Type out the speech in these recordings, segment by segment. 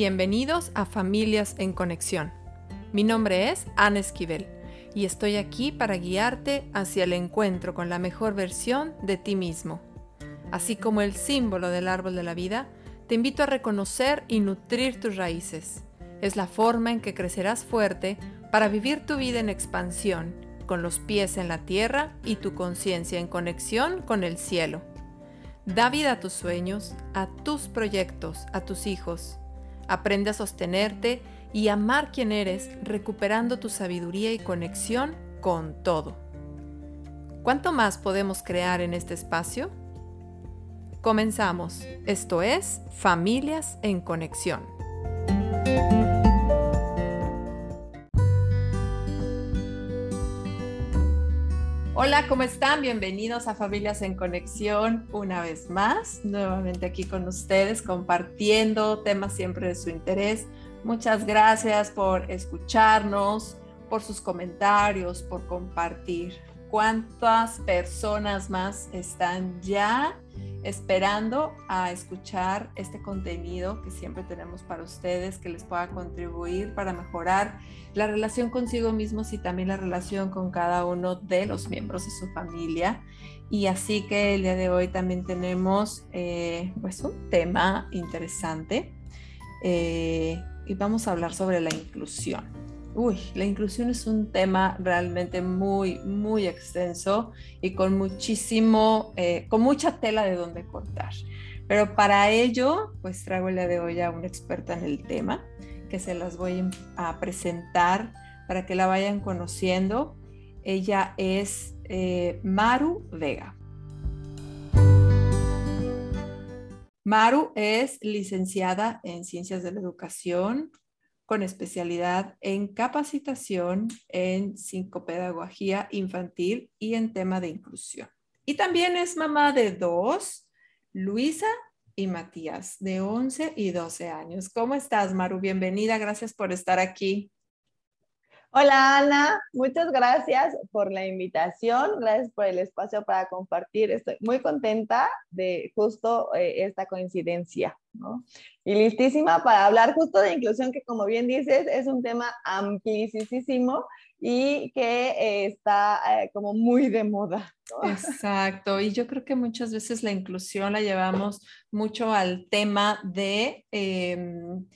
Bienvenidos a Familias en Conexión. Mi nombre es Ana Esquivel y estoy aquí para guiarte hacia el encuentro con la mejor versión de ti mismo. Así como el símbolo del árbol de la vida, te invito a reconocer y nutrir tus raíces. Es la forma en que crecerás fuerte para vivir tu vida en expansión, con los pies en la tierra y tu conciencia en conexión con el cielo. Da vida a tus sueños, a tus proyectos, a tus hijos Aprende a sostenerte y amar quien eres, recuperando tu sabiduría y conexión con todo. ¿Cuánto más podemos crear en este espacio? Comenzamos. Esto es Familias en Conexión. Hola, ¿cómo están? Bienvenidos a Familias en Conexión una vez más, nuevamente aquí con ustedes compartiendo temas siempre de su interés. Muchas gracias por escucharnos, por sus comentarios, por compartir. ¿Cuántas personas más están ya esperando a escuchar este contenido que siempre tenemos para ustedes, que les pueda contribuir para mejorar la relación consigo mismos y también la relación con cada uno de los miembros de su familia. Y así que el día de hoy también tenemos eh, pues un tema interesante eh, y vamos a hablar sobre la inclusión. Uy, la inclusión es un tema realmente muy, muy extenso y con muchísimo, eh, con mucha tela de donde cortar. Pero para ello, pues traigo día de hoy a una experta en el tema que se las voy a presentar para que la vayan conociendo. Ella es eh, Maru Vega. Maru es licenciada en Ciencias de la Educación con especialidad en capacitación en psicopedagogía infantil y en tema de inclusión. Y también es mamá de dos, Luisa y Matías, de 11 y 12 años. ¿Cómo estás, Maru? Bienvenida, gracias por estar aquí. Hola Ana, muchas gracias por la invitación, gracias por el espacio para compartir. Estoy muy contenta de justo eh, esta coincidencia, ¿no? Y listísima para hablar justo de inclusión, que como bien dices, es un tema amplísimo y que eh, está eh, como muy de moda. Exacto, y yo creo que muchas veces la inclusión la llevamos mucho al tema de, em,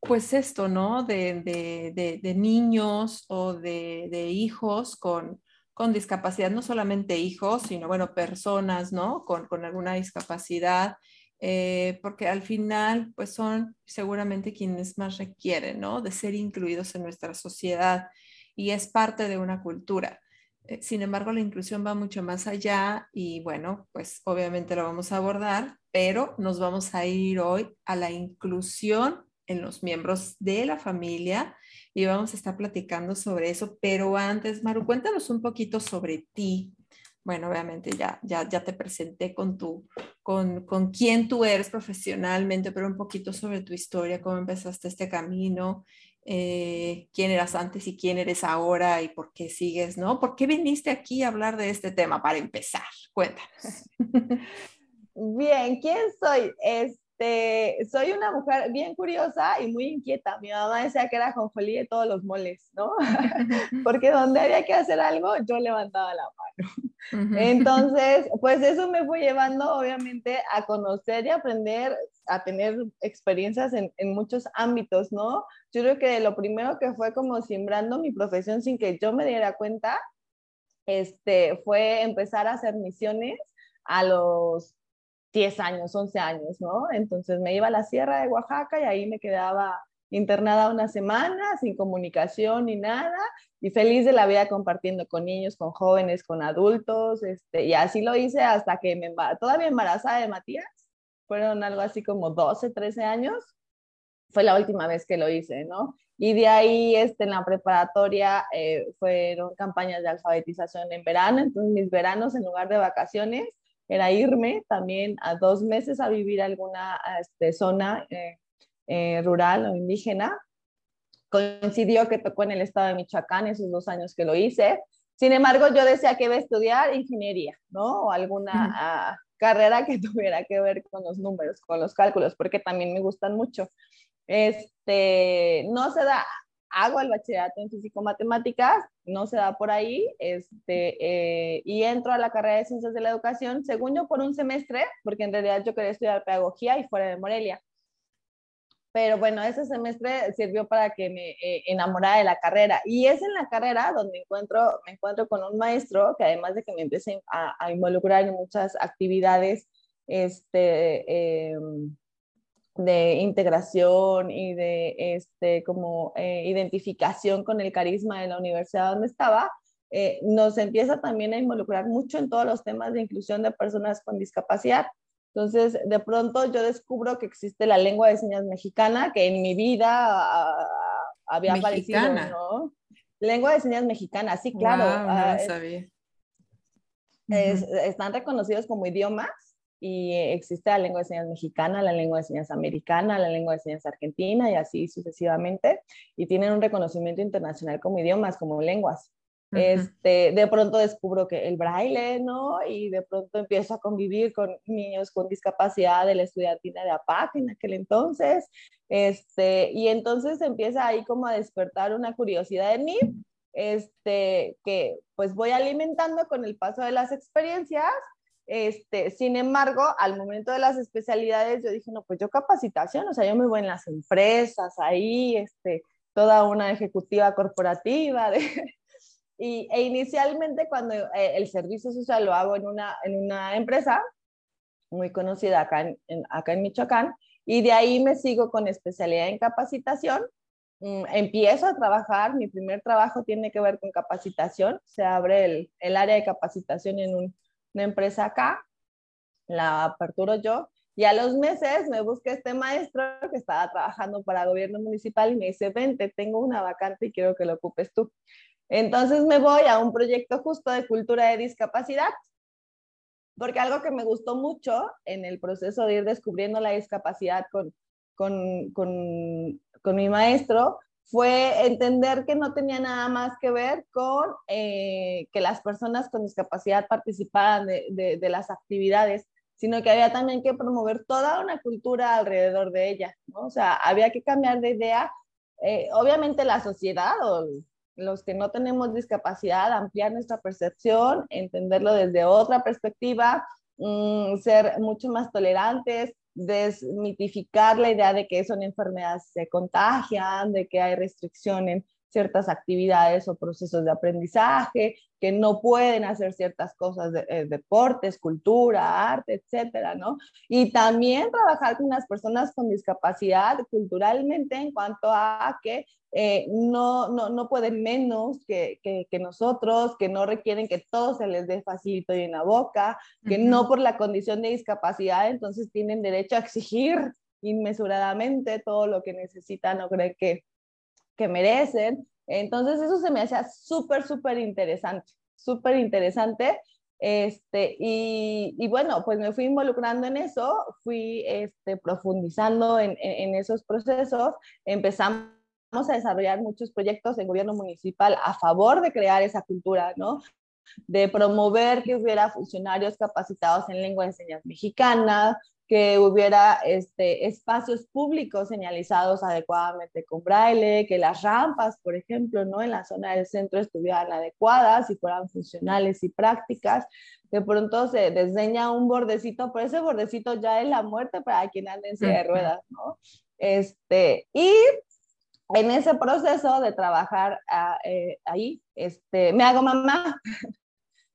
pues esto, ¿no? De, niños o de, hijos con, con, discapacidad, no solamente hijos, sino, bueno, personas, ¿no? Con, con alguna discapacidad. Eh, porque al final, pues son seguramente quienes más requieren, ¿no? De ser incluidos en nuestra sociedad y es parte de una cultura. Eh, sin embargo, la inclusión va mucho más allá y bueno, pues obviamente lo vamos a abordar, pero nos vamos a ir hoy a la inclusión en los miembros de la familia y vamos a estar platicando sobre eso. Pero antes, Maru, cuéntanos un poquito sobre ti. Bueno, obviamente ya, ya, ya te presenté con, tu, con, con quién tú eres profesionalmente, pero un poquito sobre tu historia, cómo empezaste este camino eh, quién eras antes y quién eres ahora y por qué sigues, ¿no? ¿Por qué viniste aquí a hablar de este tema para empezar? Cuéntanos. Bien, ¿quién soy? Este, soy una mujer bien curiosa y muy inquieta. Mi mamá decía que era jonjolí de todos los moles, ¿no? Porque donde había que hacer algo, yo levantaba la mano. Entonces, pues eso me fue llevando obviamente a conocer y aprender, a tener experiencias en, en, muchos ámbitos, ¿no? Yo creo que lo primero que fue como sembrando mi profesión sin que yo me diera cuenta, este, fue empezar a hacer misiones a los 10 años, 11 años, ¿no? Entonces me iba a la sierra de Oaxaca y ahí me quedaba internada una semana sin comunicación ni nada y feliz de la vida compartiendo con niños, con jóvenes, con adultos, este, y así lo hice hasta que me todavía embarazada de Matías, fueron algo así como 12, 13 años, fue la última vez que lo hice, ¿no? Y de ahí este, en la preparatoria eh, fueron campañas de alfabetización en verano, entonces mis veranos en lugar de vacaciones era irme también a dos meses a vivir alguna este, zona eh, eh, rural o indígena. Coincidió que tocó en el estado de Michoacán esos dos años que lo hice. Sin embargo, yo decía que iba a estudiar ingeniería, ¿no? O alguna ah, carrera que tuviera que ver con los números, con los cálculos, porque también me gustan mucho. Este, no se da, hago el bachillerato en físico-matemáticas, no se da por ahí, este, eh, y entro a la carrera de ciencias de la educación, según yo por un semestre, porque en realidad yo quería estudiar pedagogía y fuera de Morelia. Pero bueno, ese semestre sirvió para que me eh, enamorara de la carrera. Y es en la carrera donde encuentro, me encuentro con un maestro que además de que me empiece a, a involucrar en muchas actividades este, em, de integración y de este, como eh, identificación con el carisma de la universidad donde estaba, eh, nos empieza también a involucrar mucho en todos los temas de inclusión de personas con discapacidad. Entonces, de pronto yo descubro que existe la lengua de señas mexicana, que en mi vida ah, había aparecido, ¿no? Lengua de señas mexicana, sí, claro. Ah, no sabía. están reconocidos como idiomas y existe la lengua de señas mexicana, la lengua de señas americana, la lengua de señas argentina y así sucesivamente, y tienen un reconocimiento internacional como idiomas, como lenguas. Este, de pronto descubro que el braille, ¿no? Y de pronto empiezo a convivir con niños con discapacidad de la estudiantina de APAC en aquel entonces, este, y entonces empieza ahí como a despertar una curiosidad en mí, este, que pues voy alimentando con el paso de las experiencias este, sin embargo, al momento de las especialidades, yo dije, no, pues yo capacitación, o sea, yo me voy en las empresas, ahí, este, toda una ejecutiva corporativa. y, e inicialmente cuando eh, el servicio social lo hago en una, en una empresa muy conocida acá en, acá en Michoacán, y de ahí me sigo con especialidad en capacitación. Mm, empiezo a trabajar, mi primer trabajo tiene que ver con capacitación, se abre el, el área de capacitación en un una empresa acá, la aperturo yo, y a los meses me busca este maestro que estaba trabajando para gobierno municipal y me dice, vente, tengo una vacante y quiero que lo ocupes tú. Entonces me voy a un proyecto justo de cultura de discapacidad, porque algo que me gustó mucho en el proceso de ir descubriendo la discapacidad con, con, con, con mi maestro fue entender que no tenía nada más que ver con eh, que las personas con discapacidad participaran de, de, las actividades, sino que había también que promover toda una cultura alrededor de ella. O sea, había que cambiar de idea. Eh, obviamente la sociedad o los que no tenemos discapacidad, ampliar nuestra percepción, entenderlo desde otra perspectiva, mm, ser mucho más tolerantes, desmitificar la idea de que son enfermedades se contagian, de que hay restricción en ciertas actividades o procesos de aprendizaje, que no pueden hacer ciertas cosas de eh, deportes, cultura, arte, etcétera, ¿no? Y también trabajar con las personas con discapacidad culturalmente en cuanto a que eh, no, no, no, pueden menos que, que, nosotros, que no requieren que todo se les dé facilito y en la boca, que no por la condición de discapacidad entonces tienen derecho a exigir inmesuradamente todo lo que necesitan o creen que, que merecen. Entonces eso se me hacía súper, súper interesante, súper interesante. Este, y, bueno, pues me fui involucrando en eso, fui este, profundizando en, en, esos procesos, empezamos a desarrollar muchos proyectos en gobierno municipal a favor de crear esa cultura, ¿no? De promover que hubiera funcionarios capacitados en lengua de señas mexicana, que hubiera este, espacios públicos señalizados adecuadamente con braille, que las rampas, por ejemplo, ¿no? en la zona del centro estuvieran adecuadas y fueran funcionales y prácticas. De pronto se diseña un bordecito, pero ese bordecito ya es la muerte para quien anda en silla de ruedas, ¿no? Este, y en ese proceso de trabajar ah, eh, ahí, este, me hago mamá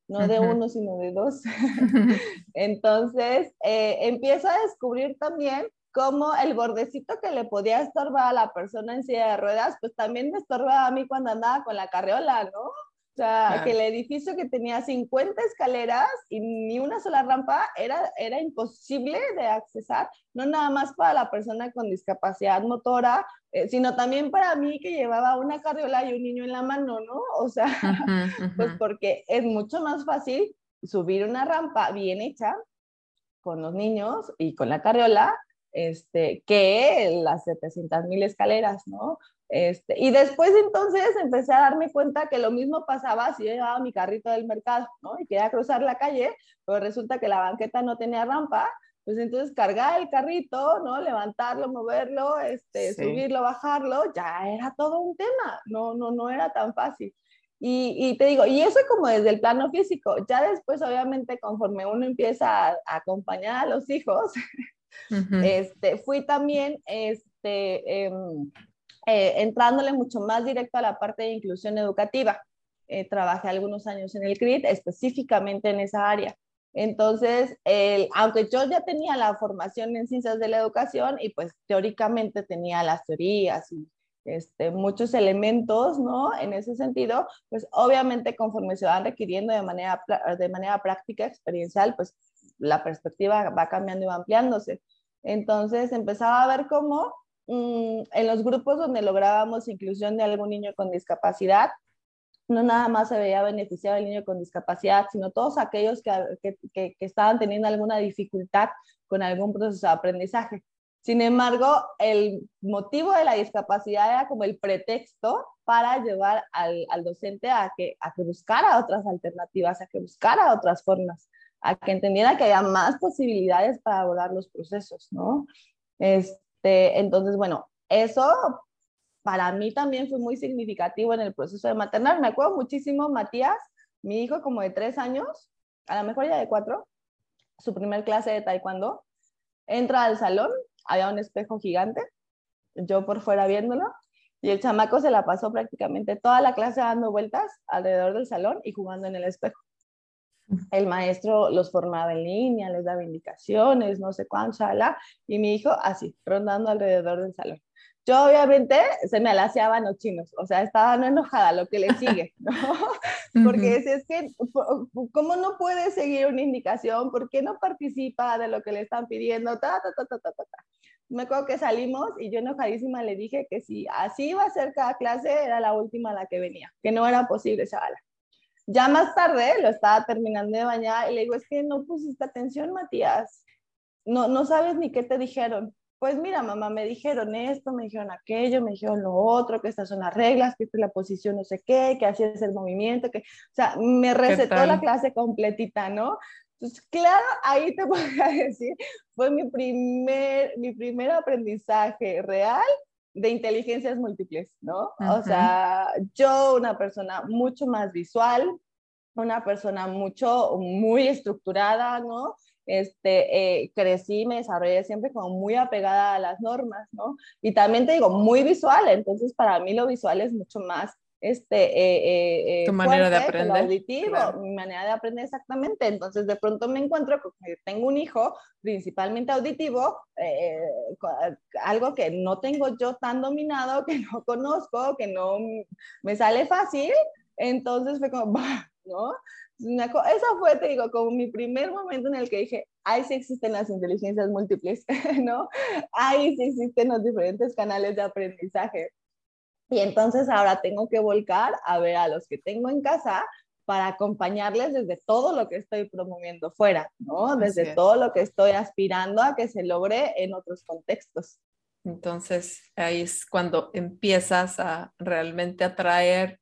no de uno, sino de dos. Entonces, eh, empiezo a descubrir también cómo el bordecito que le podía estorbar a la persona en silla de ruedas, pues también me estorbaba a mí cuando andaba con la carriola, ¿no? O sea, que el edificio que tenía 50 escaleras y ni una sola rampa era, era imposible de accesar, no nada más para la persona con discapacidad motora, eh, sino también para mí que llevaba una carriola y un niño en la mano, ¿no? O sea, pues porque es mucho más fácil subir una rampa bien hecha con los niños y con la carriola este, que las 700 mil escaleras, ¿no? Este, y después entonces empecé a darme cuenta que lo mismo pasaba si yo llevaba mi carrito del mercado, ¿no? Y quería cruzar la calle, pero resulta que la banqueta no tenía rampa pues entonces cargar el carrito, ¿no? Levantarlo, moverlo, este, subirlo, bajarlo, ya era todo un tema, no, no, no era tan fácil. Y, y, te digo, y eso es como desde el plano físico, ya después obviamente conforme uno empieza a, acompañar a los hijos, este, fui también este, em, eh, entrándole mucho más directo a la parte de inclusión educativa. Eh, trabajé algunos años en el CRIT, específicamente en esa área. Entonces, aunque yo ya tenía la formación en ciencias de la educación y pues teóricamente tenía las teorías y este, muchos elementos, ¿no? En ese sentido, pues obviamente conforme se van requiriendo de manera, de manera práctica, experiencial, pues la perspectiva va cambiando y va ampliándose. Entonces empezaba a ver cómo mm, en los grupos donde lográbamos inclusión de algún niño con discapacidad, no nada más se veía beneficiado el niño con discapacidad, sino todos aquellos que, que, estaban teniendo alguna dificultad con algún proceso de aprendizaje. Sin embargo, el motivo de la discapacidad era como el pretexto para llevar al, al, docente a que, a que buscara otras alternativas, a que buscara otras formas, a que entendiera que había más posibilidades para abordar los procesos, ¿no? Este, entonces, bueno, eso para mí también fue muy significativo en el proceso de maternar. Me acuerdo muchísimo, Matías, mi hijo como de tres años, a lo mejor ya de cuatro, su primer clase de taekwondo, entra al salón, había un espejo gigante, yo por fuera viéndolo, y el chamaco se la pasó prácticamente toda la clase dando vueltas alrededor del salón y jugando en el espejo. El maestro los formaba en línea, les daba indicaciones, no sé cuánto, y mi hijo así, rondando alrededor del salón. Yo obviamente se me alaciaban los chinos, o sea, estaba no enojada, lo que le sigue, ¿no? Porque si es que, ¿cómo no puede seguir una indicación? ¿Por qué no participa de lo que le están pidiendo? Ta, ta, ta, ta, ta, ta. Me acuerdo que salimos y yo enojadísima le dije que si así iba a ser cada clase, era la última la que venía, que no era posible, chavala. Ya más tarde lo estaba terminando de bañar y le digo, es que no pusiste atención, Matías. No, no sabes ni qué te dijeron pues mira, mamá, me dijeron esto, me dijeron aquello, me dijeron lo otro, que estas son las reglas, que esta es la posición no sé qué, que así es el movimiento, que, o sea, me recetó la clase completita, ¿no? Entonces, claro, ahí te podría decir, fue mi primer, mi primer aprendizaje real de inteligencias múltiples, ¿no? O sea, yo, una persona mucho más visual, una persona mucho, muy estructurada, ¿no? este, eh, crecí, me desarrollé siempre como muy apegada a las normas, ¿no? Y también te digo, muy visual, entonces para mí lo visual es mucho más este, eh, eh tu manera de aprender. auditivo, mi manera de aprender exactamente. Entonces, de pronto me encuentro con que tengo un hijo principalmente auditivo, eh, algo que no tengo yo tan dominado, que no conozco, que no me sale fácil. Entonces fue como, ¿no? Esa fue, te digo, como mi primer momento en el que dije, ahí sí existen las inteligencias múltiples, ¿no? Ahí sí existen los diferentes canales de aprendizaje. Y entonces ahora tengo que volcar a ver a los que tengo en casa para acompañarles desde todo lo que estoy promoviendo fuera, ¿no? Desde todo lo que estoy aspirando a que se logre en otros contextos. Entonces ahí es cuando empiezas a realmente atraer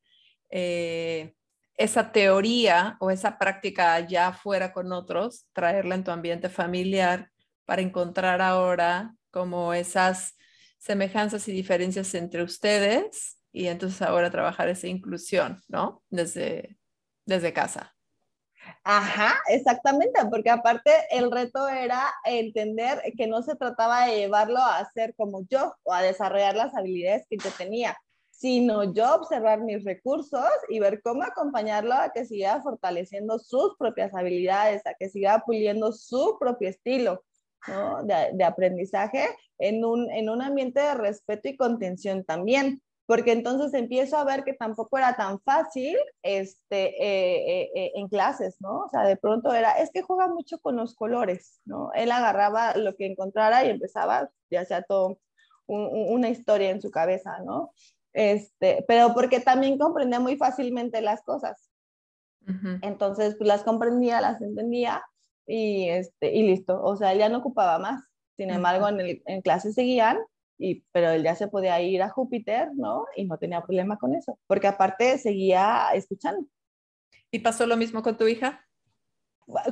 eh, esa teoría o esa práctica ya fuera con otros, traerla en tu ambiente familiar para encontrar ahora como esas semejanzas y diferencias entre ustedes y entonces ahora trabajar esa inclusión, ¿no? Desde, desde casa. Ajá, exactamente, porque aparte el reto era entender que no se trataba de llevarlo a ser como yo o a desarrollar las habilidades que yo tenía, sino yo observar mis recursos y ver cómo acompañarlo a que siga fortaleciendo sus propias habilidades, a que siga puliendo su propio estilo de, aprendizaje en un, en un ambiente de respeto y contención también porque entonces empiezo a ver que tampoco era tan fácil este, eh, eh, eh, en clases, ¿no? O sea, de pronto era, es que juega mucho con los colores, ¿no? Él agarraba lo que encontrara y empezaba, ya sea todo una historia en su cabeza, ¿no? Este, pero porque también comprendía muy fácilmente las cosas. Entonces, pues las comprendía, las entendía y, este, y listo. O sea, ya no ocupaba más. Sin embargo, en, el, en clase seguían, y, pero él ya se podía ir a Júpiter, ¿no? Y no tenía problema con eso, porque aparte seguía escuchando. ¿Y pasó lo mismo con tu hija?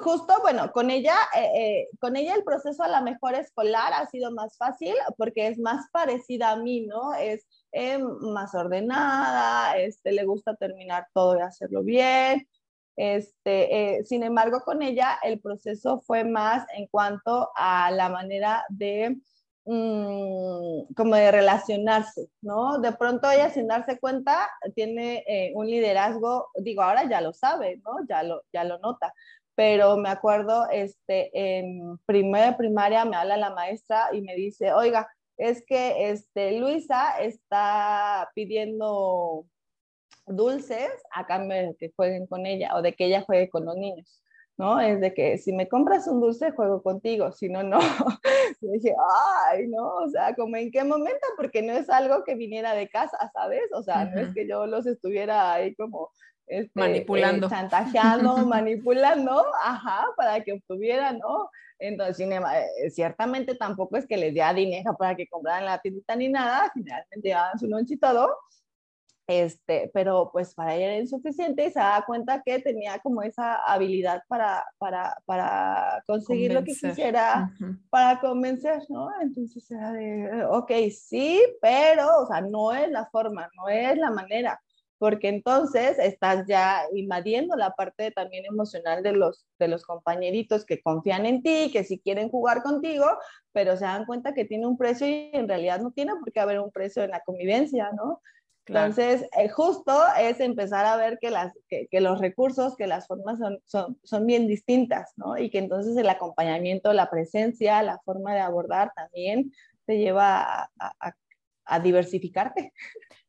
Justo, bueno, con ella, eh, eh, con ella el proceso a la mejor escolar ha sido más fácil porque es más parecida a mí, ¿no? Es eh, más ordenada, este, le gusta terminar todo y hacerlo bien. Este, sin embargo, con ella el proceso fue más en cuanto a la manera de Mm, como de relacionarse, ¿no? De pronto ella sin darse cuenta tiene eh, un liderazgo, digo, ahora ya lo sabe, ¿no? Ya lo, ya lo nota, pero me acuerdo, este, en primera primaria me habla la maestra y me dice, oiga, es que este, Luisa está pidiendo dulces a cambio de que jueguen con ella o de que ella juegue con los niños. ¿no? Es de que si me compras un dulce, juego contigo, si no, no. Y dije, ay, no, o sea, como en qué momento, porque no es algo que viniera de casa, ¿sabes? O sea, no es que yo los estuviera ahí como este, manipulando. Eh, chantajeando, manipulando, ajá, para que obtuvieran, ¿no? Entonces, cinema, eh, ciertamente tampoco es que les dé dinero para que compraran la tiendita ni nada, finalmente llevaban su lunch y todo, este, pero pues para ella era insuficiente y se daba cuenta que tenía como esa habilidad para, para, para conseguir lo que quisiera, para convencer, ¿no? Entonces era de, ok, sí, pero, o sea, no es la forma, no es la manera, porque entonces estás ya invadiendo la parte también emocional de los, de los compañeritos que confían en ti, que si quieren jugar contigo, pero se dan cuenta que tiene un precio y en realidad no tiene por qué haber un precio en la convivencia, ¿no? Entonces, eh, justo es empezar a ver que, las, que, los recursos, que las formas son, son, son, bien distintas, ¿no? Y que entonces el acompañamiento, la presencia, la forma de abordar también te lleva a, a, diversificarte.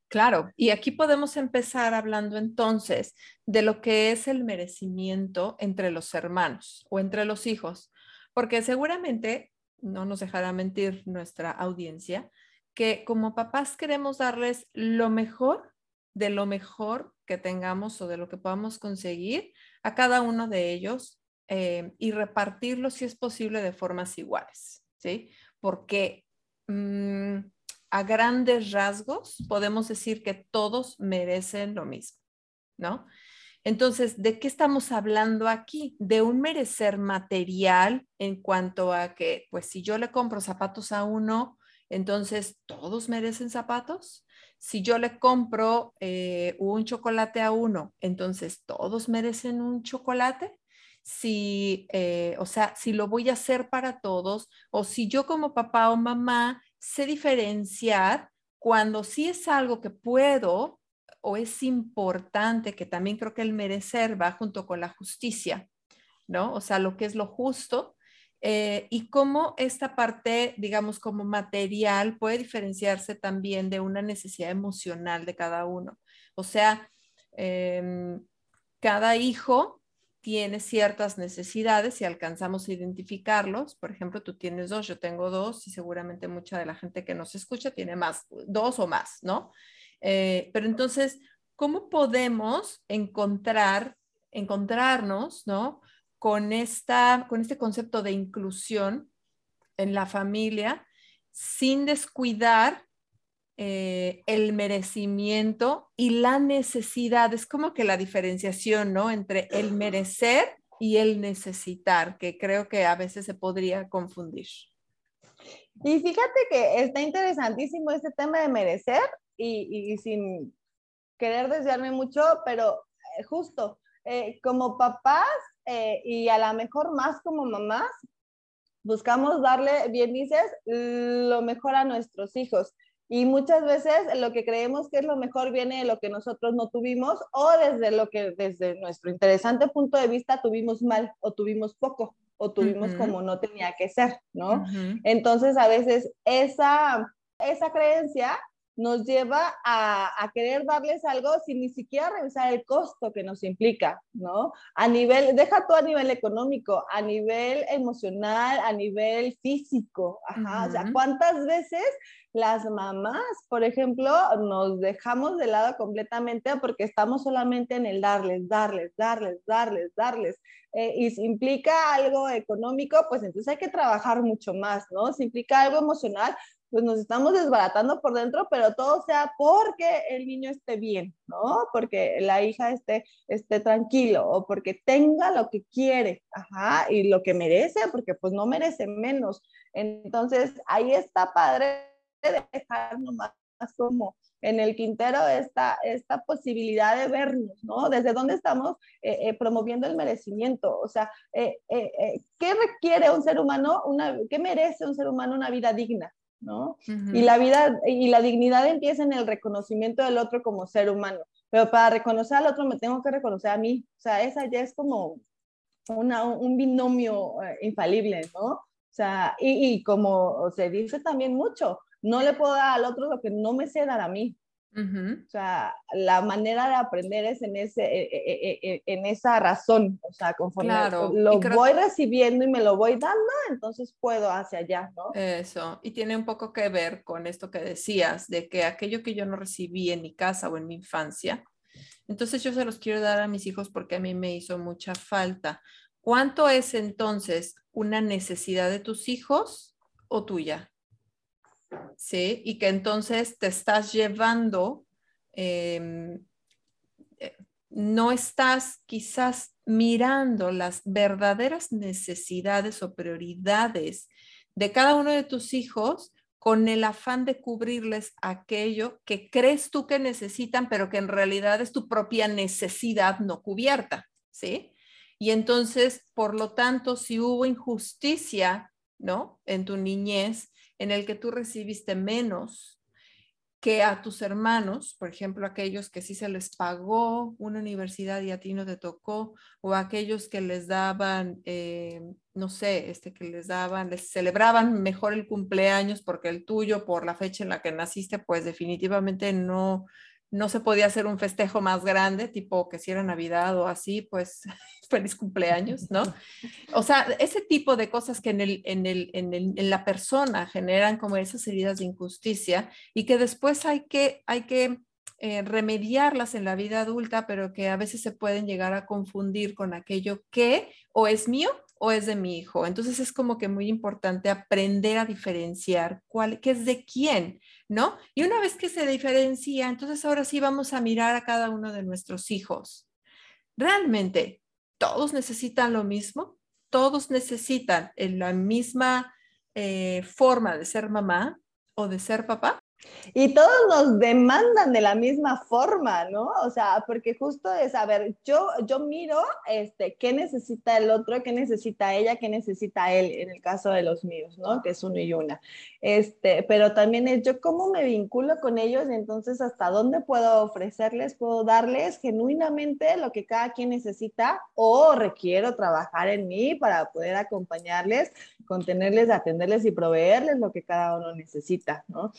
Claro, y aquí podemos empezar hablando entonces de lo que es el merecimiento entre los hermanos o entre los hijos, porque seguramente, no nos dejará mentir nuestra audiencia, que como papás queremos darles lo mejor de lo mejor que tengamos o de lo que podamos conseguir a cada uno de ellos eh, y repartirlo si es posible de formas iguales, ¿sí? Porque mm, a grandes rasgos podemos decir que todos merecen lo mismo, ¿no? Entonces, ¿de qué estamos hablando aquí? De un merecer material en cuanto a que, pues si yo le compro zapatos a uno, entonces, ¿todos merecen zapatos? Si yo le compro eh, un chocolate a uno, entonces, ¿todos merecen un chocolate? Si, eh, o sea, si lo voy a hacer para todos, o si yo como papá o mamá sé diferenciar cuando sí es algo que puedo o es importante, que también creo que el merecer va junto con la justicia, ¿no? O sea, lo que es lo justo eh, y cómo esta parte, digamos, como material puede diferenciarse también de una necesidad emocional de cada uno. O sea, em, cada hijo tiene ciertas necesidades y alcanzamos a identificarlos. Por ejemplo, tú tienes dos, yo tengo dos y seguramente mucha de la gente que nos escucha tiene más, dos o más, ¿no? Eh, pero entonces, ¿cómo podemos encontrar, encontrarnos, ¿no? Con, esta, con este concepto de inclusión en la familia sin descuidar eh, el merecimiento y la necesidad. Es como que la diferenciación, ¿no? Entre el merecer y el necesitar, que creo que a veces se podría confundir. Y fíjate que está interesantísimo este tema de merecer y, sin querer desviarme mucho, pero eh, justo eh, como papás eh, y a lo mejor más como mamás, buscamos darle, bien dices, lo mejor a nuestros hijos. Y muchas veces lo que creemos que es lo mejor viene de lo que nosotros no tuvimos o desde lo que desde nuestro interesante punto de vista tuvimos mal o tuvimos poco o tuvimos como no tenía que ser, ¿no? Entonces a veces esa, esa creencia nos lleva a, querer darles algo sin ni siquiera revisar el costo que nos implica, ¿no? A nivel, deja todo a nivel económico, a nivel emocional, a nivel físico, ajá, o sea, ¿cuántas veces las mamás, por ejemplo, nos dejamos de lado completamente porque estamos solamente en el darles, darles, darles, darles, darles. Eh, y si implica algo económico, pues entonces hay que trabajar mucho más, ¿no? Si implica algo emocional, pues nos estamos desbaratando por dentro, pero todo sea porque el niño esté bien, ¿no? Porque la hija esté, esté tranquilo o porque tenga lo que quiere, ajá, y lo que merece, porque pues no merece menos. Entonces, ahí está padre de dejar nomás como en el Quintero esta, esta posibilidad de vernos, ¿no? Desde dónde estamos eh, eh, promoviendo el merecimiento, o sea, eh, ¿qué requiere un ser humano, una, qué merece un ser humano una vida digna? ¿No? Y la vida y la dignidad empieza en el reconocimiento del otro como ser humano, pero para reconocer al otro me tengo que reconocer a mí, o sea, esa ya es como una, un binomio infalible, ¿no? O sea, y, y como se dice también mucho, no le puedo dar al otro lo que no me sé dar a mí. O sea, la manera de aprender es en, ese, e, e, e, en esa razón, o sea, conforme lo voy recibiendo y me lo voy dando, entonces puedo hacia allá, ¿no? Eso, y tiene un poco que ver con esto que decías, de que aquello que yo no recibí en mi casa o en mi infancia, entonces yo se los quiero dar a mis hijos porque a mí me hizo mucha falta. ¿Cuánto es entonces una necesidad de tus hijos o tuya? ¿Sí? Y que entonces te estás llevando, em, eh, no estás quizás mirando las verdaderas necesidades o prioridades de cada uno de tus hijos con el afán de cubrirles aquello que crees tú que necesitan, pero que en realidad es tu propia necesidad no cubierta, ¿sí? Y entonces, por lo tanto, si hubo injusticia, ¿no? En tu niñez, en el que tú recibiste menos que a tus hermanos, por ejemplo, aquellos que sí se les pagó una universidad y a ti no te tocó, o aquellos que les daban, eh, no sé, este, que les daban, les celebraban mejor el cumpleaños porque el tuyo, por la fecha en la que naciste, pues definitivamente no, no se podía hacer un festejo más grande, tipo que si era Navidad o así, pues feliz cumpleaños, ¿no? O sea, ese tipo de cosas que en, el, en, el, en, el, en la persona generan como esas heridas de injusticia y que después hay que, hay que eh, remediarlas en la vida adulta, pero que a veces se pueden llegar a confundir con aquello que o es mío o es de mi hijo. Entonces es como que muy importante aprender a diferenciar cuál, qué es de quién, ¿no? Y una vez que se diferencia, entonces ahora sí vamos a mirar a cada uno de nuestros hijos. Realmente, todos necesitan lo mismo, todos necesitan la misma eh, forma de ser mamá o de ser papá. Y todos nos demandan de la misma forma, ¿no? O sea, porque justo es, a ver, yo, yo miro este, qué necesita el otro, qué necesita ella, qué necesita él, en el caso de los míos, ¿no? Que es uno y una. Este, pero también es yo cómo me vinculo con ellos, entonces hasta dónde puedo ofrecerles, puedo darles genuinamente lo que cada quien necesita o requiero trabajar en mí para poder acompañarles, contenerles, atenderles y proveerles lo que cada uno necesita, ¿no?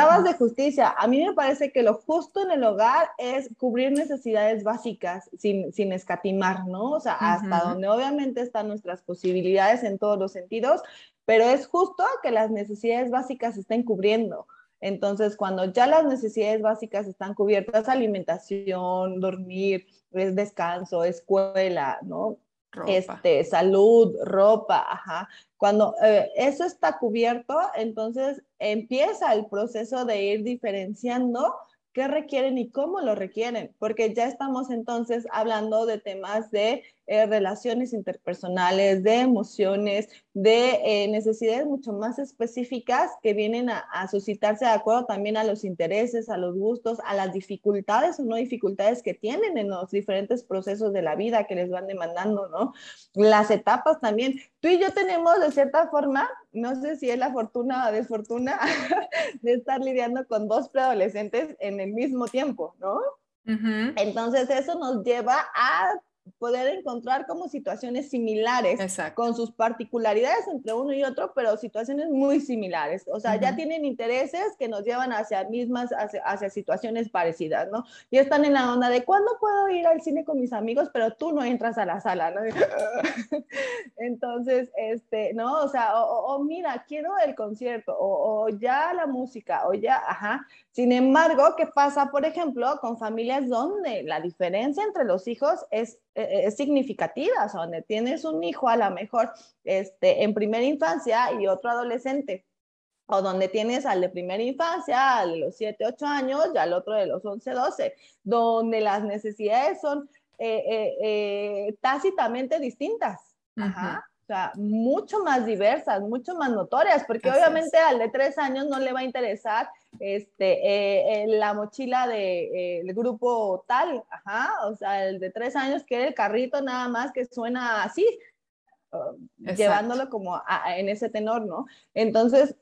Hablabas de justicia. A mí me parece que lo justo en el hogar es cubrir necesidades básicas sin, sin escatimar, ¿no? O sea, hasta donde obviamente están nuestras posibilidades en todos los sentidos, pero es justo que las necesidades básicas se estén cubriendo. Entonces, cuando ya las necesidades básicas están cubiertas, alimentación, dormir, descanso, escuela, ¿no? Este, salud, ropa, ajá. Cuando eh, eso está cubierto, entonces empieza el proceso de ir diferenciando qué requieren y cómo lo requieren, porque ya estamos entonces hablando de temas de eh, relaciones interpersonales, de emociones, de eh, necesidades mucho más específicas que vienen a, suscitarse de acuerdo también a los intereses, a los gustos, a las dificultades o no dificultades que tienen en los diferentes procesos de la vida que les van demandando, ¿no? Las etapas también. Tú y yo tenemos de cierta forma, no sé si es la fortuna o desfortuna, de estar lidiando con dos preadolescentes en el mismo tiempo, ¿no? Entonces eso nos lleva a poder encontrar como situaciones similares con sus particularidades entre uno y otro, pero situaciones muy similares. O sea, ya tienen intereses que nos llevan hacia mismas, hacia, situaciones parecidas, ¿no? Y están en la onda de cuándo puedo ir al cine con mis amigos, pero tú no entras a la sala, ¿no? Entonces, este, ¿no? O sea, o, mira, quiero el concierto, o, o ya la música, o ya, ajá. Sin embargo, ¿qué pasa, por ejemplo, con familias donde la diferencia entre los hijos es, eh, es significativa, o sea, donde tienes un hijo a lo mejor este, en primera infancia y otro adolescente? o donde tienes al de primera infancia, al de los 7, 8 años, y al otro de los 11, 12, donde las necesidades son eh, eh, eh, tácitamente distintas. Ajá. O sea, mucho más diversas, mucho más notorias, porque obviamente al de tres años no le va a interesar este, la mochila del de, grupo tal, ajá, o sea, el de tres años quiere el carrito nada más que suena así, llevándolo como en ese tenor, ¿no? Entonces,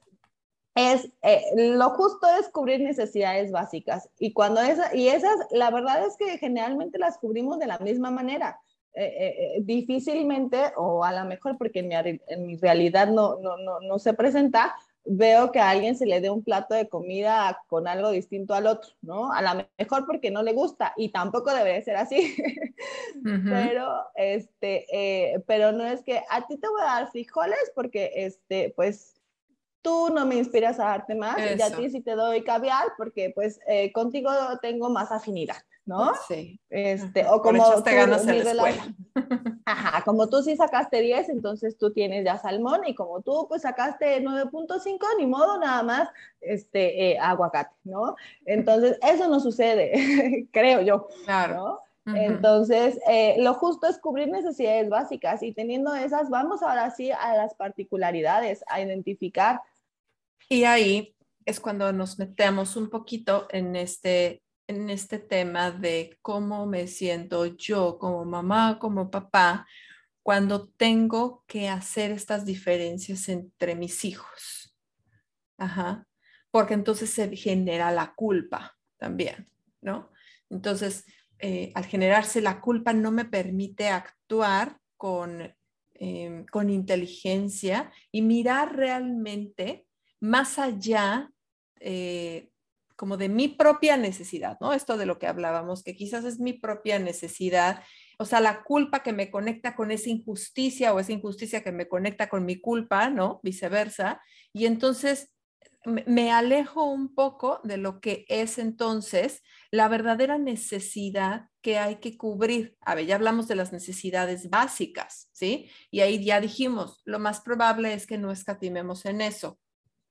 es eh, lo justo es cubrir necesidades básicas y cuando esa, y esas la verdad es que generalmente las cubrimos de la misma manera eh, eh, difícilmente o a lo mejor porque en mi, en mi realidad no, no, no, no, se presenta veo que a alguien se le dé un plato de comida con algo distinto al otro, ¿no? A lo mejor porque no le gusta y tampoco debe ser así, pero, este, pero no es que a ti te voy a dar frijoles porque, este, pues, tú no me inspiras a darte más y a ti sí te doy caviar porque pues eh, contigo tengo más afinidad, ¿no? Sí. Este, o como te ganas en la escuela. Ajá, como tú sí sacaste 10, entonces tú tienes ya salmón y como tú pues sacaste 9.5, ni modo, nada más este, eh, aguacate, ¿no? Entonces, eso no sucede, creo yo. Claro. Entonces, eh, lo justo es cubrir necesidades básicas y teniendo esas, vamos ahora sí a las particularidades, a identificar. Y ahí es cuando nos metemos un poquito en este, en este tema de cómo me siento yo como mamá, como papá, cuando tengo que hacer estas diferencias entre mis hijos. Ajá. Porque entonces se genera la culpa también, ¿no? Entonces, eh, al generarse la culpa no me permite actuar con, em, con inteligencia y mirar realmente más allá eh, como de mi propia necesidad, ¿no? Esto de lo que hablábamos, que quizás es mi propia necesidad, o sea, la culpa que me conecta con esa injusticia o esa injusticia que me conecta con mi culpa, ¿no? Viceversa. Y entonces me alejo un poco de lo que es entonces la verdadera necesidad que hay que cubrir. A ver, ya hablamos de las necesidades básicas, ¿sí? Y ahí ya dijimos, lo más probable es que no escatimemos en eso.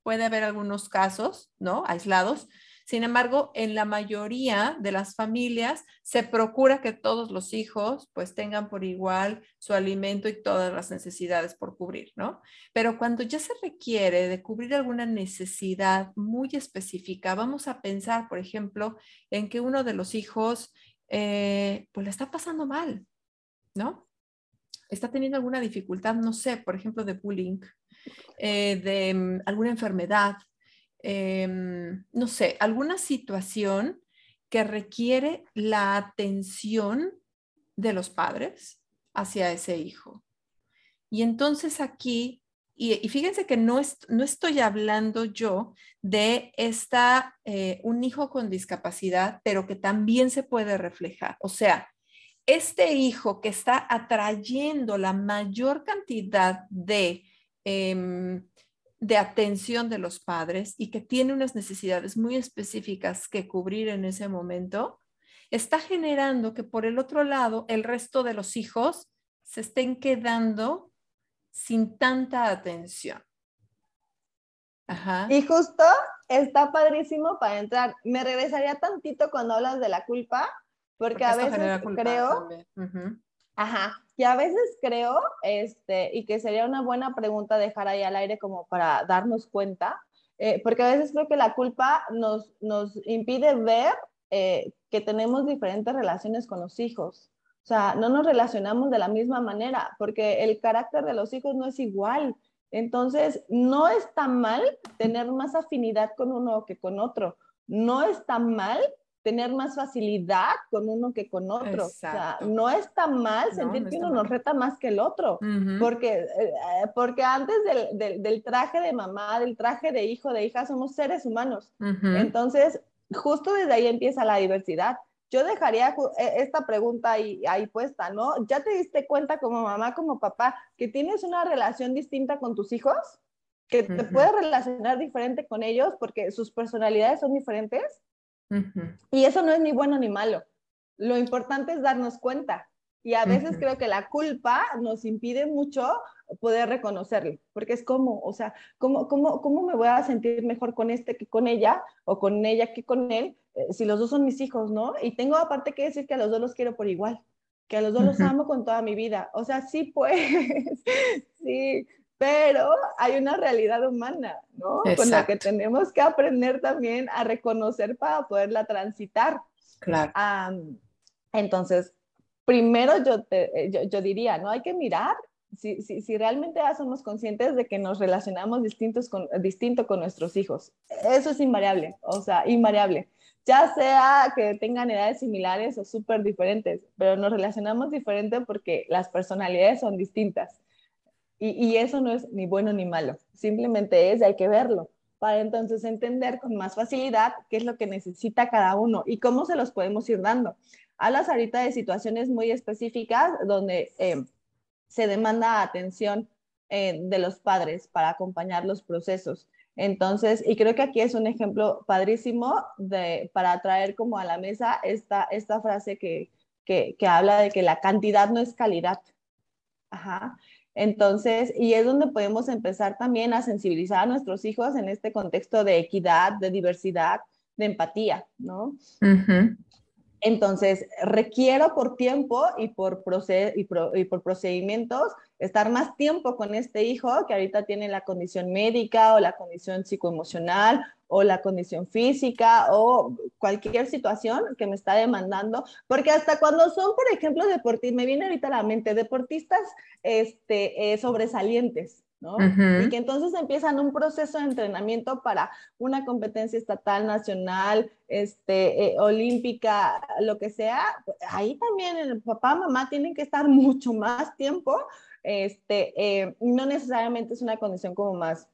Puede haber algunos casos, ¿no? Aislados, sin embargo, en la mayoría de las familias se procura que todos los hijos pues tengan por igual su alimento y todas las necesidades por cubrir, ¿no? Pero cuando ya se requiere de cubrir alguna necesidad muy específica, vamos a pensar, por ejemplo, en que uno de los hijos eh, pues le está pasando mal, ¿no? Está teniendo alguna dificultad, no sé, por ejemplo, de bullying, eh, de mm, alguna enfermedad, Em, no sé, alguna situación que requiere la atención de los padres hacia ese hijo. Y entonces aquí, y, fíjense que no, no, estoy hablando yo de esta, eh, un hijo con discapacidad, pero que también se puede reflejar. O sea, este hijo que está atrayendo la mayor cantidad de em, de atención de los padres y que tiene unas necesidades muy específicas que cubrir en ese momento, está generando que por el otro lado el resto de los hijos se estén quedando sin tanta atención. Y justo está padrísimo para entrar. Me regresaría tantito cuando hablas de la culpa, porque, a veces creo, Ajá, y a veces creo, este, y que sería una buena pregunta dejar ahí al aire como para darnos cuenta, eh, porque a veces creo que la culpa nos, nos impide ver eh, que tenemos diferentes relaciones con los hijos. O sea, no nos relacionamos de la misma manera, porque el carácter de los hijos no es igual. Entonces, no está mal tener más afinidad con uno que con otro. No está mal tener más facilidad con uno que con otro. O sea, no está mal sentir que uno nos reta más que el otro, porque, eh, porque antes del, del, traje de mamá, del traje de hijo, de hija, somos seres humanos. Entonces, justo desde ahí empieza la diversidad. Yo dejaría e, esta pregunta ahí, ahí puesta, ¿no? ¿Ya te diste cuenta como mamá, como papá, que tienes una relación distinta con tus hijos? que te puedes relacionar diferente con ellos porque sus personalidades son diferentes. Y eso no es ni bueno ni malo. Lo importante es darnos cuenta. Y a veces creo que la culpa nos impide mucho poder reconocerlo, porque es como, o sea, ¿cómo, cómo, cómo me voy a sentir mejor con este que con ella o con ella que con él eh, si los dos son mis hijos, ¿no? Y tengo aparte que decir que a los dos los quiero por igual, que a los dos los amo con toda mi vida. O sea, sí, pues, sí, pero hay una realidad humana, ¿no? Con la que tenemos que aprender también a reconocer para poderla transitar. Claro. entonces, primero yo, eh, yo, yo, diría, ¿no? Hay que mirar si, si, si, realmente ya somos conscientes de que nos relacionamos distintos con, distinto con nuestros hijos. Eso es invariable, o sea, invariable. Ya sea que tengan edades similares o súper diferentes, pero nos relacionamos diferente porque las personalidades son distintas. Y, eso no es ni bueno ni malo, simplemente es, hay que verlo para entonces entender con más facilidad qué es lo que necesita cada uno y cómo se los podemos ir dando. Hablas ahorita de situaciones muy específicas donde eh, se demanda atención eh, de los padres para acompañar los procesos. Entonces, y creo que aquí es un ejemplo padrísimo de, para traer como a la mesa esta, esta frase que, que, que habla de que la cantidad no es calidad. Ajá. Entonces, y es donde podemos empezar también a sensibilizar a nuestros hijos en este contexto de equidad, de diversidad, de empatía, ¿no? Entonces, requiero por tiempo y por, y, y por procedimientos estar más tiempo con este hijo que ahorita tiene la condición médica o la condición psicoemocional o la condición física o cualquier situación que me está demandando, porque hasta cuando son, por ejemplo, deportistas, me viene ahorita a la mente, deportistas este, eh, sobresalientes, ¿no? Y que entonces empiezan un proceso de entrenamiento para una competencia estatal, nacional, este, eh, olímpica, lo que sea, ahí también el papá, mamá tienen que estar mucho más tiempo, este, eh, no necesariamente es una condición como más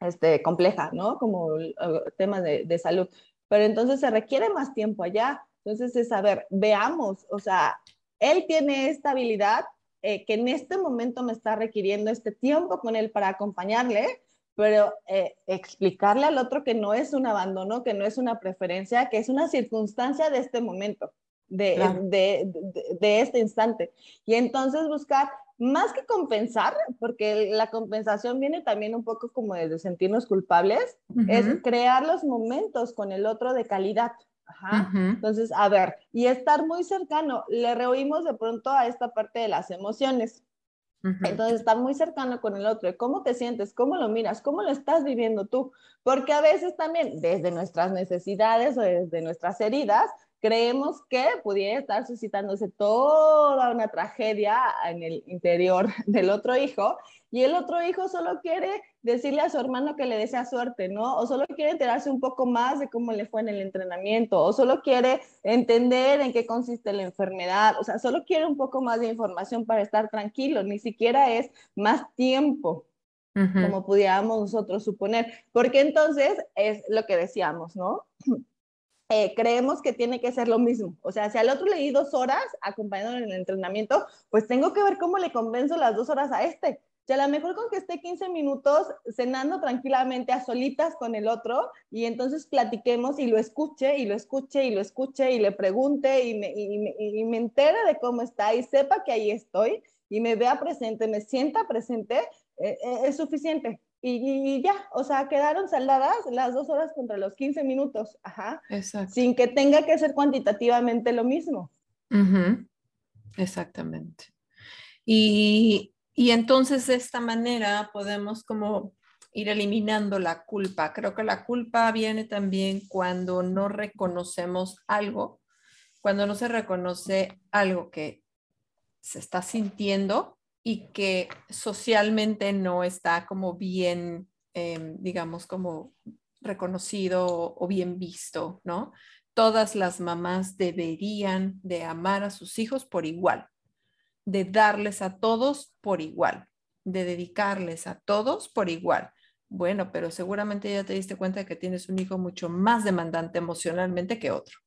este, compleja, ¿no? Como uh, temas de, de, salud. Pero entonces se requiere más tiempo allá. Entonces es, a ver, veamos, o sea, él tiene esta habilidad eh, que en este momento me está requiriendo este tiempo con él para acompañarle, pero eh, explicarle al otro que no es un abandono, que no es una preferencia, que es una circunstancia de este momento, de, de, de, de este instante. Y entonces buscar más que compensar, porque la compensación viene también un poco como de sentirnos culpables, es crear los momentos con el otro de calidad. Ajá. Entonces, a ver, y estar muy cercano, le rehuimos de pronto a esta parte de las emociones. Entonces, estar muy cercano con el otro, cómo te sientes, cómo lo miras, cómo lo estás viviendo tú, porque a veces también desde nuestras necesidades o desde nuestras heridas, creemos que pudiera estar suscitándose toda una tragedia en el interior del otro hijo y el otro hijo solo quiere decirle a su hermano que le desea suerte, ¿no? O solo quiere enterarse un poco más de cómo le fue en el entrenamiento, o solo quiere entender en qué consiste la enfermedad, o sea, solo quiere un poco más de información para estar tranquilo, ni siquiera es más tiempo. como pudiéramos nosotros suponer, porque entonces es lo que decíamos, ¿no? Eh, creemos que tiene que ser lo mismo. O sea, si al otro le di dos horas acompañándolo en el entrenamiento, pues tengo que ver cómo le convenzo las dos horas a este. O a lo mejor con que esté 15 minutos cenando tranquilamente a solitas con el otro y entonces platiquemos y lo escuche y lo escuche y lo escuche y le pregunte y me, y me entere de cómo está y sepa que ahí estoy y me vea presente, me sienta presente, eh, eh, es suficiente y, ya, o sea, quedaron saldadas las dos horas contra los 15 minutos, ajá, Exacto. sin que tenga que ser cuantitativamente lo mismo. Exactamente. Y, y entonces de esta manera podemos como ir eliminando la culpa. Creo que la culpa viene también cuando no reconocemos algo, cuando no se reconoce algo que se está sintiendo y que socialmente no está como bien, em, digamos, como reconocido o bien visto, ¿no? Todas las mamás deberían de amar a sus hijos por igual, de darles a todos por igual, de dedicarles a todos por igual. Bueno, pero seguramente ya te diste cuenta de que tienes un hijo mucho más demandante emocionalmente que otro.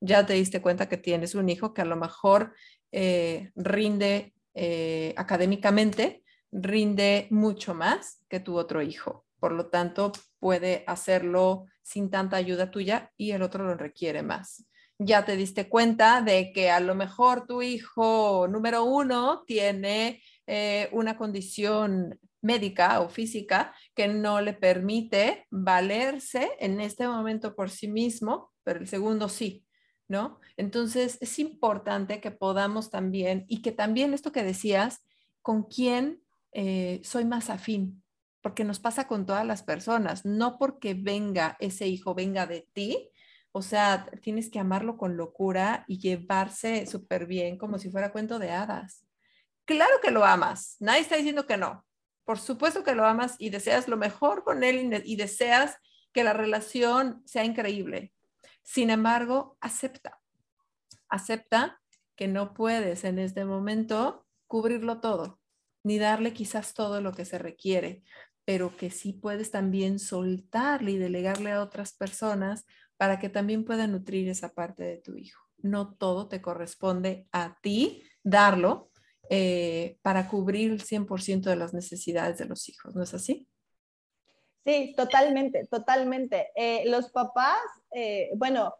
Ya te diste cuenta que tienes un hijo que a lo mejor eh, rinde eh, académicamente rinde mucho más que tu otro hijo. Por lo tanto, puede hacerlo sin tanta ayuda tuya y el otro lo requiere más. Ya te diste cuenta de que a lo mejor tu hijo número uno tiene eh, una condición médica o física que no le permite valerse en este momento por sí mismo, pero el segundo sí, ¿no? Entonces es importante que podamos también, y que también esto que decías, con quién eh, soy más afín, porque nos pasa con todas las personas, no porque venga ese hijo, venga de ti, o sea, tienes que amarlo con locura y llevarse súper bien como si fuera cuento de hadas. Claro que lo amas, nadie está diciendo que no. Por supuesto que lo amas y deseas lo mejor con él y deseas que la relación sea increíble. Sin embargo, acepta, acepta que no puedes en este momento cubrirlo todo, ni darle quizás todo lo que se requiere, pero que sí puedes también soltarle y delegarle a otras personas para que también puedan nutrir esa parte de tu hijo. No todo te corresponde a ti darlo eh, para cubrir el 100% de las necesidades de los hijos, ¿no es así? Sí, totalmente, totalmente. Eh, los papás, eh, bueno,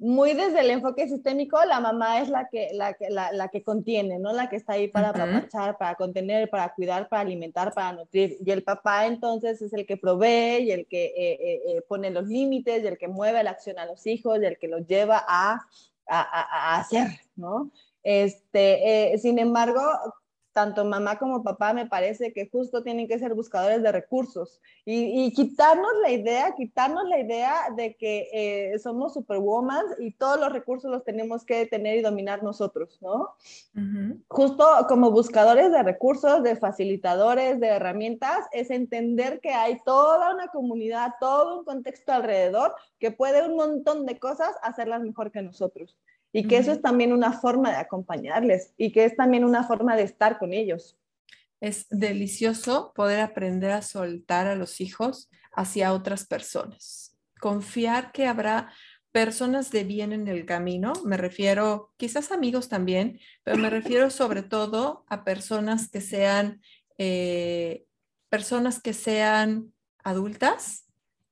muy desde el enfoque sistémico, la mamá es la que, la, la, la que contiene, ¿no? La que está ahí para apapachar, para contener, para cuidar, para alimentar, para nutrir. Y el papá entonces es el que provee y el que eh, eh, eh, pone los límites y el que mueve la acción a los hijos y el que los lleva a, a, a, a hacer, ¿no? Este, sin embargo, tanto mamá como papá me parece que justo tienen que ser buscadores de recursos y, quitarnos la idea, quitarnos la idea de que eh, somos superwoman y todos los recursos los tenemos que tener y dominar nosotros, ¿no? Justo como buscadores de recursos, de facilitadores, de herramientas, es entender que hay toda una comunidad, todo un contexto alrededor que puede un montón de cosas hacerlas mejor que nosotros y que eso es también una forma de acompañarles y que es también una forma de estar con ellos. Es delicioso poder aprender a soltar a los hijos hacia otras personas. Confiar que habrá personas de bien en el camino, me refiero quizás amigos también, pero me refiero sobre todo a personas que sean, eh, personas que sean adultas,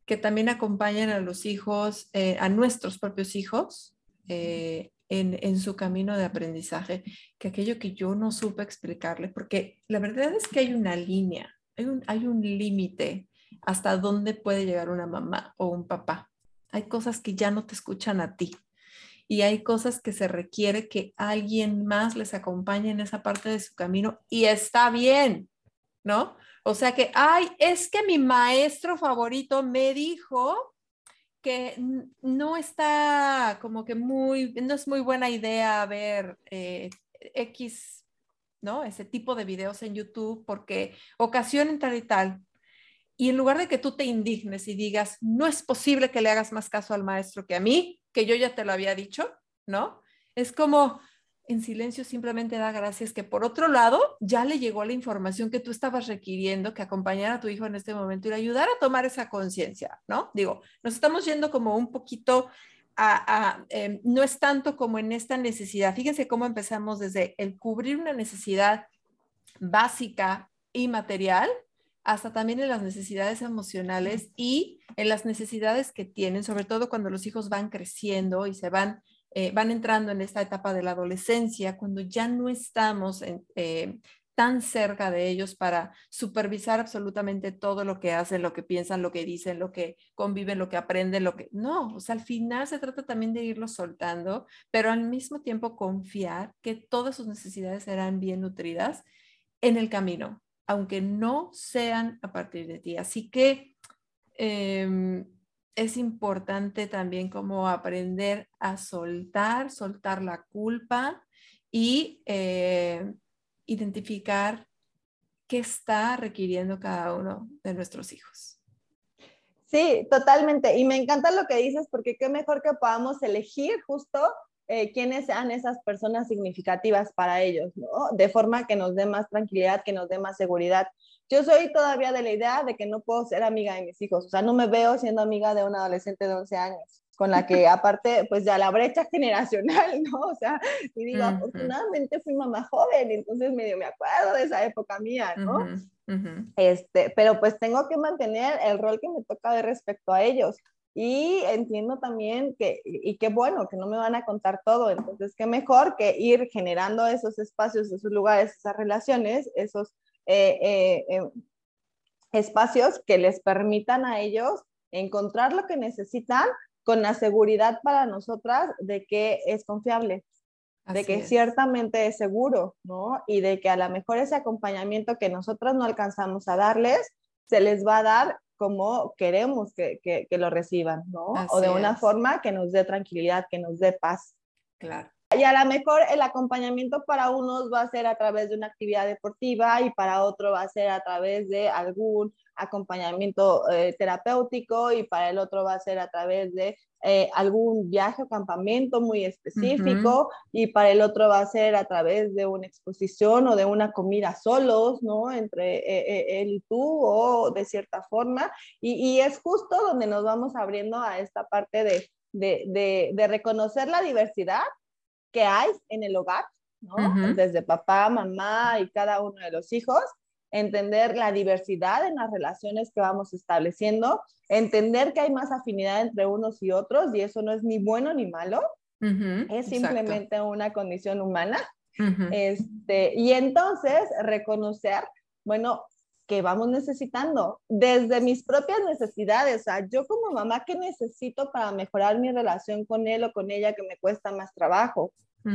que también acompañen a los hijos, eh, a nuestros propios hijos, eh, en, su camino de aprendizaje que aquello que yo no supe explicarle, porque la verdad es que hay una línea, hay un, hay un límite hasta dónde puede llegar una mamá o un papá. Hay cosas que ya no te escuchan a ti y hay cosas que se requiere que alguien más les acompañe en esa parte de su camino y está bien, ¿no? O sea que, ay, es que mi maestro favorito me dijo que no está como que muy, no es muy buena idea ver eh, X, ¿no? Ese tipo de videos en YouTube porque ocasionan tal y tal. Y en lugar de que tú te indignes y digas, no es posible que le hagas más caso al maestro que a mí, que yo ya te lo había dicho, ¿no? Es como, en silencio simplemente da gracias que por otro lado ya le llegó la información que tú estabas requiriendo que acompañara a tu hijo en este momento y le ayudara a tomar esa conciencia, ¿no? Digo, nos estamos yendo como un poquito a, em, no es tanto como en esta necesidad. Fíjense cómo empezamos desde el cubrir una necesidad básica y material hasta también en las necesidades emocionales y en las necesidades que tienen, sobre todo cuando los hijos van creciendo y se van eh, van entrando en esta etapa de la adolescencia, cuando ya no estamos eh, tan cerca de ellos para supervisar absolutamente todo lo que hacen, lo que piensan, lo que dicen, lo que conviven, lo que aprenden, lo que... No, o sea, al final se trata también de irlos soltando, pero al mismo tiempo confiar que todas sus necesidades serán bien nutridas en el camino, aunque no sean a partir de ti. Así que... Em, es importante también como aprender a soltar, soltar la culpa y eh, identificar qué está requiriendo cada uno de nuestros hijos. Sí, totalmente. Y me encanta lo que dices porque qué mejor que podamos elegir justo eh, quiénes sean esas personas significativas para ellos, ¿no? De forma que nos dé más tranquilidad, que nos dé más seguridad. Yo soy todavía de la idea de que no puedo ser amiga de mis hijos, o sea, no me veo siendo amiga de una adolescente de 11 años, con la que aparte, pues ya la brecha generacional, ¿no? O sea, y digo, afortunadamente fui mamá joven, entonces medio me acuerdo de esa época mía, ¿no? Este, pero pues tengo que mantener el rol que me toca de respecto a ellos. y entiendo también que, y qué bueno, que no me van a contar todo, entonces qué mejor que ir generando esos espacios, esos lugares, esas relaciones, esos eh, eh, eh, espacios que les permitan a ellos encontrar lo que necesitan con la seguridad para nosotras de que es confiable, de que ciertamente es seguro, ¿no? Y de que a lo mejor ese acompañamiento que nosotras no alcanzamos a darles, se les va a dar como queremos que, que, lo reciban, ¿no? o de una forma que nos dé tranquilidad, que nos dé paz. Claro. Y a lo mejor el acompañamiento para unos va a ser a través de una actividad deportiva y para otro va a ser a través de algún acompañamiento eh, terapéutico y para el otro va a ser a través de eh, algún viaje o campamento muy específico y para el otro va a ser a través de una exposición o de una comida solos, ¿no? Entre eh, él y tú o de cierta forma. Y, y, es justo donde nos vamos abriendo a esta parte de, de, de, de reconocer la diversidad que hay en el hogar, ¿no? Desde papá, mamá y cada uno de los hijos entender la diversidad en las relaciones que vamos estableciendo, entender que hay más afinidad entre unos y otros y eso no es ni bueno ni malo, es simplemente una condición humana. este, y entonces reconocer, bueno, que vamos necesitando desde mis propias necesidades. O sea, yo como mamá, ¿qué necesito para mejorar mi relación con él o con ella que me cuesta más trabajo?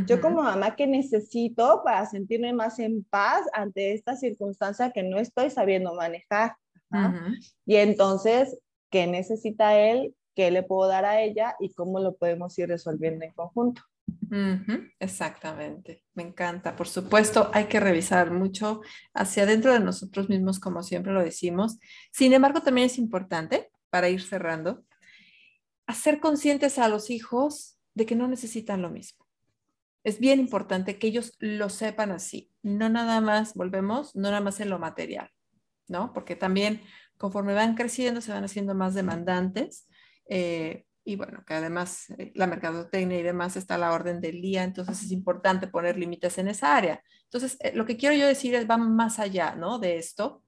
Yo como mamá, ¿qué necesito para sentirme más en paz ante esta circunstancia que no estoy sabiendo manejar? Y entonces, ¿qué necesita él? ¿Qué le puedo dar a ella? ¿Y cómo lo podemos ir resolviendo en conjunto? Exactamente, me encanta. Por supuesto, hay que revisar mucho hacia adentro de nosotros mismos, como siempre lo decimos. Sin embargo, también es importante, para ir cerrando, hacer conscientes a los hijos de que no necesitan lo mismo es bien importante que ellos lo sepan así, no nada más, volvemos, no nada más en lo material, ¿no? Porque también conforme van creciendo se van haciendo más demandantes eh, y bueno, que además eh, la mercadotecnia y demás está a la orden del día, entonces es importante poner límites en esa área. Entonces, eh, lo que quiero yo decir es, va más allá, ¿no? De esto.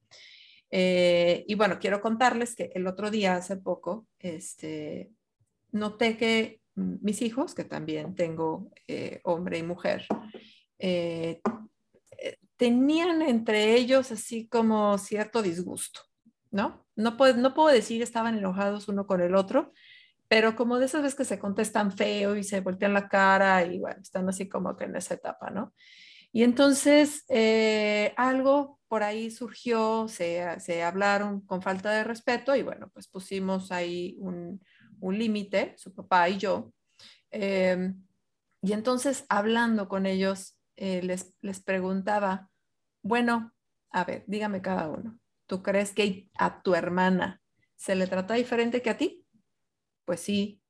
y bueno, quiero contarles que el otro día, hace poco, este, noté que mis hijos, que también tengo eh, hombre y mujer, eh, eh, tenían entre ellos así como cierto disgusto, ¿no? No puedo, no puedo decir estaban enojados uno con el otro, pero como de esas veces que se contestan feo y se voltean la cara y bueno, están así como que en esa etapa, ¿no? Y entonces algo por ahí surgió, se, se hablaron con falta de respeto y bueno, pues pusimos ahí un, un límite, su papá y yo. Em, y entonces, hablando con ellos, eh, les, les preguntaba, bueno, a ver, dígame cada uno, ¿tú crees que a tu hermana se le trata diferente que a ti? Pues sí.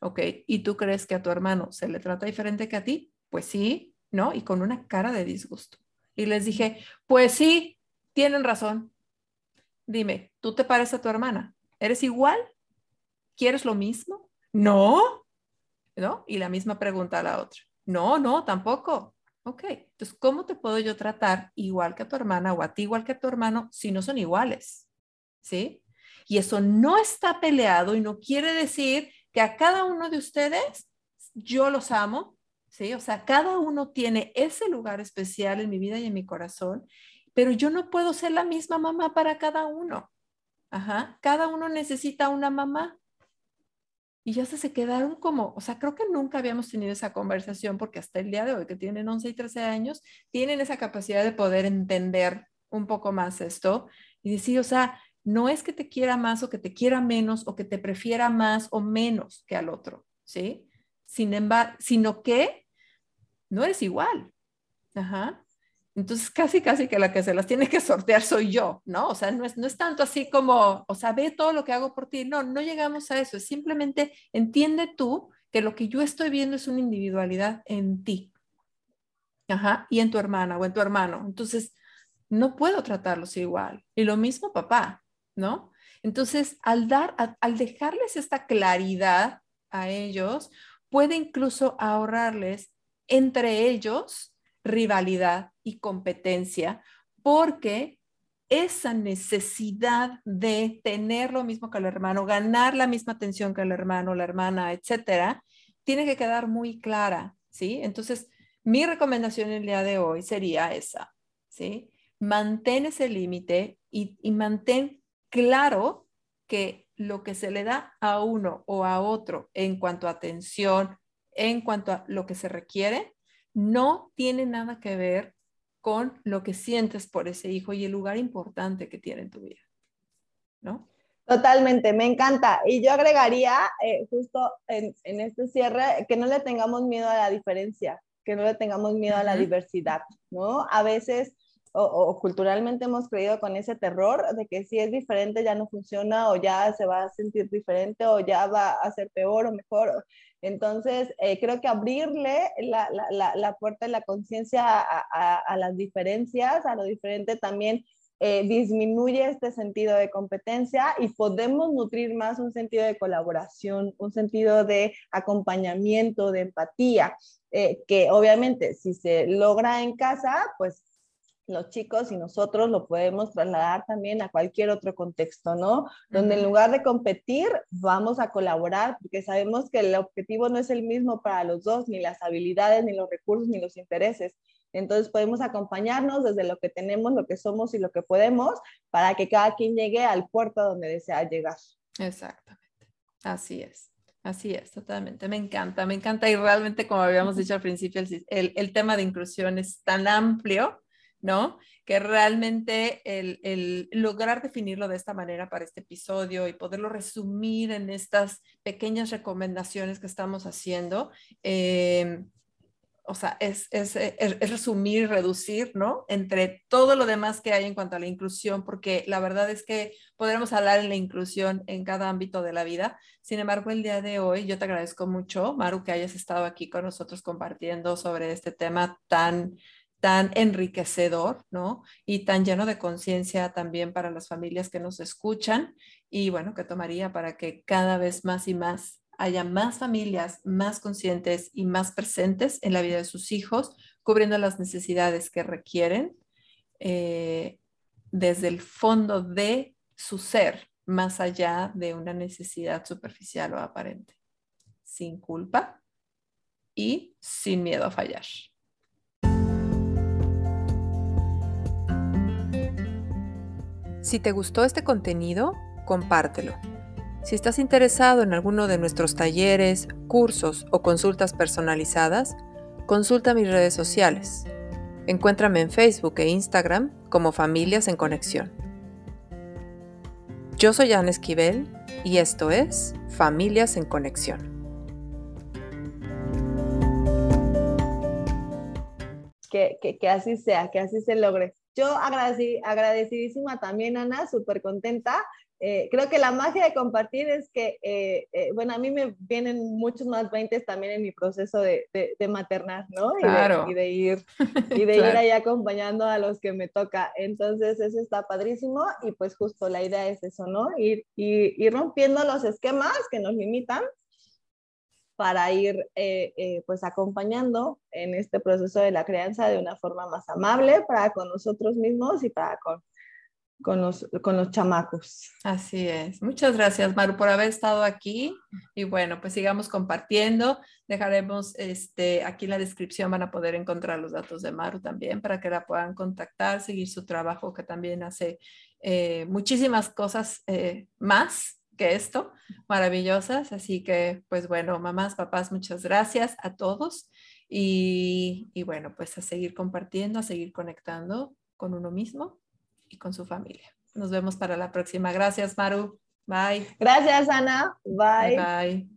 Ok, ¿y tú crees que a tu hermano se le trata diferente que a ti? Pues sí, ¿no? Y con una cara de disgusto. Y les dije, pues sí, tienen razón. Dime, ¿tú te pareces a tu hermana? ¿Eres igual? ¿Quieres lo mismo? No, ¿no? Y la misma pregunta a la otra. No, no, tampoco. Ok, entonces, ¿cómo te puedo yo tratar igual que a tu hermana o a ti igual que a tu hermano si no son iguales? ¿Sí? Y eso no está peleado y no quiere decir que a cada uno de ustedes yo los amo, ¿sí? O sea, cada uno tiene ese lugar especial en mi vida y en mi corazón, pero yo no puedo ser la misma mamá para cada uno. Ajá, cada uno necesita una mamá y ya se, se quedaron como, o sea, creo que nunca habíamos tenido esa conversación porque hasta el día de hoy, que tienen 11 y 13 años, tienen esa capacidad de poder entender un poco más esto y decir, o sea, no es que te quiera más o que te quiera menos o que te prefiera más o menos que al otro, ¿sí? Sin embargo, sino que no eres igual. Ajá. Entonces, casi, casi que la que se las tiene que sortear soy yo, ¿no? O sea, no es, no es tanto así como, o sea, ve todo lo que hago por ti. No, no llegamos a eso. Es simplemente entiende tú que lo que yo estoy viendo es una individualidad en ti. Ajá, y en tu hermana o en tu hermano. Entonces, no puedo tratarlos igual. Y lo mismo papá, ¿no? Entonces, al dar, al dejarles esta claridad a ellos, puede incluso ahorrarles entre ellos rivalidad y competencia, porque esa necesidad de tener lo mismo que el hermano, ganar la misma atención que el hermano, la hermana, etcétera, tiene que quedar muy clara, ¿sí? Entonces, mi recomendación el día de hoy sería esa, ¿sí? Mantén ese límite y, y mantén claro que lo que se le da a uno o a otro en cuanto a atención, en cuanto a lo que se requiere, no tiene nada que ver con lo que sientes por ese hijo y el lugar importante que tiene en tu vida. ¿No? Totalmente, me encanta. Y yo agregaría eh, justo en, este cierre que no le tengamos miedo a la diferencia, que no le tengamos miedo a la diversidad, ¿no? A veces o, culturalmente hemos creído con ese terror de que si es diferente ya no funciona o ya se va a sentir diferente o ya va a ser peor o mejor. Entonces, eh, creo que abrirle la, la, la puerta de la conciencia a, las diferencias, a lo diferente también eh, disminuye este sentido de competencia y podemos nutrir más un sentido de colaboración, un sentido de acompañamiento, de empatía, eh, que obviamente si se logra en casa, pues los chicos y nosotros lo podemos trasladar también a cualquier otro contexto, ¿no? Donde en lugar de competir, vamos a colaborar, porque sabemos que el objetivo no es el mismo para los dos, ni las habilidades, ni los recursos, ni los intereses. Entonces podemos acompañarnos desde lo que tenemos, lo que somos y lo que podemos, para que cada quien llegue al puerto donde desea llegar. Exactamente, así es. Así es, totalmente. Me encanta, me encanta. Y realmente, como habíamos dicho al principio, el, el tema de inclusión es tan amplio ¿no? Que realmente el, lograr definirlo de esta manera para este episodio y poderlo resumir en estas pequeñas recomendaciones que estamos haciendo, eh, o sea, es, es, es, resumir y reducir, ¿no? Entre todo lo demás que hay en cuanto a la inclusión, porque la verdad es que podremos hablar en la inclusión en cada ámbito de la vida. Sin embargo, el día de hoy yo te agradezco mucho, Maru, que hayas estado aquí con nosotros compartiendo sobre este tema tan tan enriquecedor, ¿no? Y tan lleno de conciencia también para las familias que nos escuchan y bueno, que tomaría para que cada vez más y más haya más familias más conscientes y más presentes en la vida de sus hijos, cubriendo las necesidades que requieren eh, desde el fondo de su ser, más allá de una necesidad superficial o aparente, sin culpa y sin miedo a fallar. Si te gustó este contenido, compártelo. Si estás interesado en alguno de nuestros talleres, cursos o consultas personalizadas, consulta mis redes sociales. Encuéntrame en Facebook e Instagram como Familias en Conexión. Yo soy Ana Esquivel y esto es Familias en Conexión. Que, que, así sea, que así se logre. Yo agradecidísima también, Ana, súper contenta. Eh, creo que la magia de compartir es que, eh, eh, bueno, a mí me vienen muchos más 20 también en mi proceso de, de, maternar, ¿no? Claro. Y, de, ir, y de ir ahí acompañando a los que me toca. Entonces, eso está padrísimo y pues justo la idea es eso, ¿no? Ir, ir rompiendo los esquemas que nos limitan para ir eh, eh, pues acompañando en este proceso de la crianza de una forma más amable para con nosotros mismos y para con, con, los, con los chamacos. Así es. Muchas gracias, Maru, por haber estado aquí. Y bueno, pues sigamos compartiendo. Dejaremos este, aquí en la descripción, van a poder encontrar los datos de Maru también para que la puedan contactar, seguir su trabajo, que también hace eh, muchísimas cosas más que esto, maravillosas. Así que, pues bueno, mamás, papás, muchas gracias a todos. Y, y, bueno, pues a seguir compartiendo, a seguir conectando con uno mismo y con su familia. Nos vemos para la próxima. Gracias, Maru. Bye. Gracias, Ana. Bye. Bye. bye.